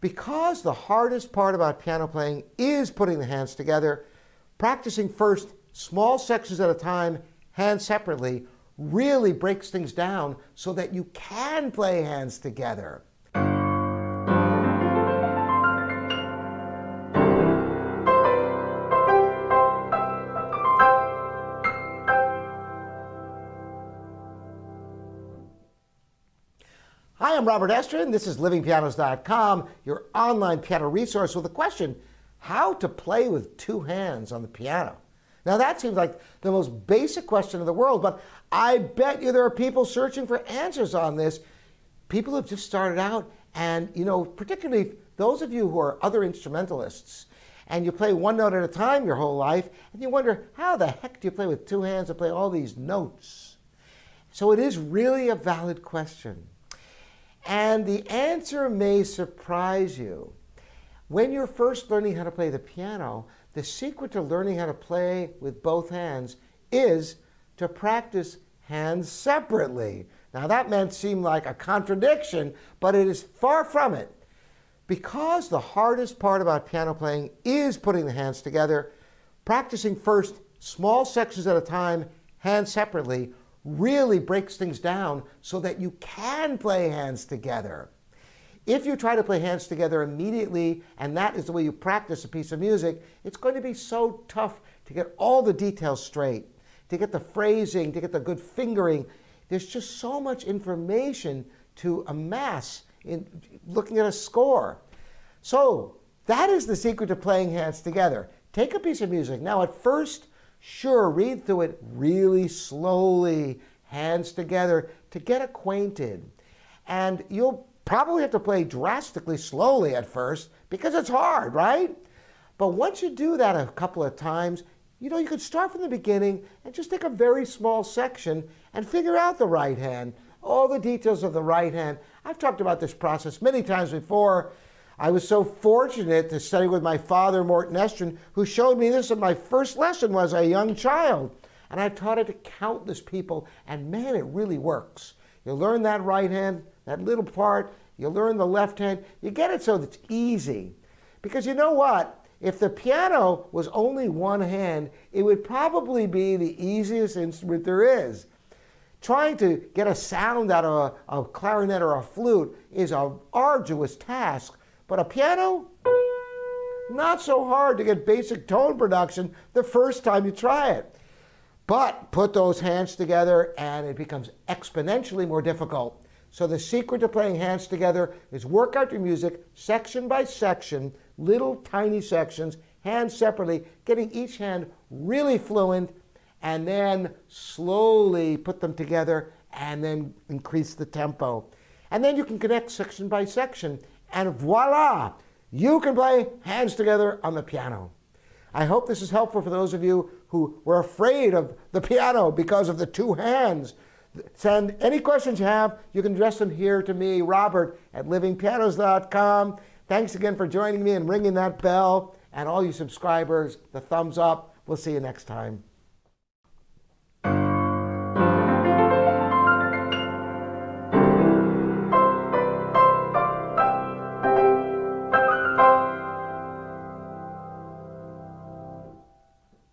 Because the hardest part about piano playing is putting the hands together, practicing first small sections at a time, hands separately, really breaks things down so that you can play hands together. I'm Robert Estrin. This is livingpianos.com, your online piano resource with a question how to play with two hands on the piano. Now, that seems like the most basic question in the world, but I bet you there are people searching for answers on this. People have just started out, and, you know, particularly those of you who are other instrumentalists, and you play one note at a time your whole life, and you wonder, how the heck do you play with two hands and play all these notes? So it is really a valid question. And the answer may surprise you. When you're first learning how to play the piano, the secret to learning how to play with both hands is to practice hands separately. Now, that may seem like a contradiction, but it is far from it. Because the hardest part about piano playing is putting the hands together, practicing first small sections at a time, hands separately, really breaks things down so that you can play hands together. If you try to play hands together immediately, and that is the way you practice a piece of music, it's going to be so tough to get all the details straight, to get the phrasing, to get the good fingering. There's just so much information to amass in looking at a score. So, that is the secret to playing hands together. Take a piece of music. Now, at first, Sure, read through it really slowly, hands together, to get acquainted. And you'll probably have to play drastically slowly at first because it's hard, right? But once you do that a couple of times, you know, you could start from the beginning and just take a very small section and figure out the right hand, all the details of the right hand. I've talked about this process many times before. I was so fortunate to study with my father, Morton Estrin, who showed me this in my first lesson was a young child. And I've taught it to countless people, and man, it really works. You learn that right hand, that little part, you learn the left hand, you get it so it's easy. Because you know what? If the piano was only one hand, it would probably be the easiest instrument there is. Trying to get a sound out of a, a clarinet or a flute is an arduous task but a piano, not so hard to get basic tone production the first time you try it. But put those hands together and it becomes exponentially more difficult. So the secret to playing hands together is work out your music section by section, little tiny sections, hands separately, getting each hand really fluent, and then slowly put them together and then increase the tempo. And then you can connect section by section and voila, you can play hands together on the piano. I hope this is helpful for those of you who were afraid of the piano because of the two hands. Send any questions you have, you can address them here to me, Robert, at livingpianos.com. Thanks again for joining me and ringing that bell. And all you subscribers, the thumbs up. We'll see you next time.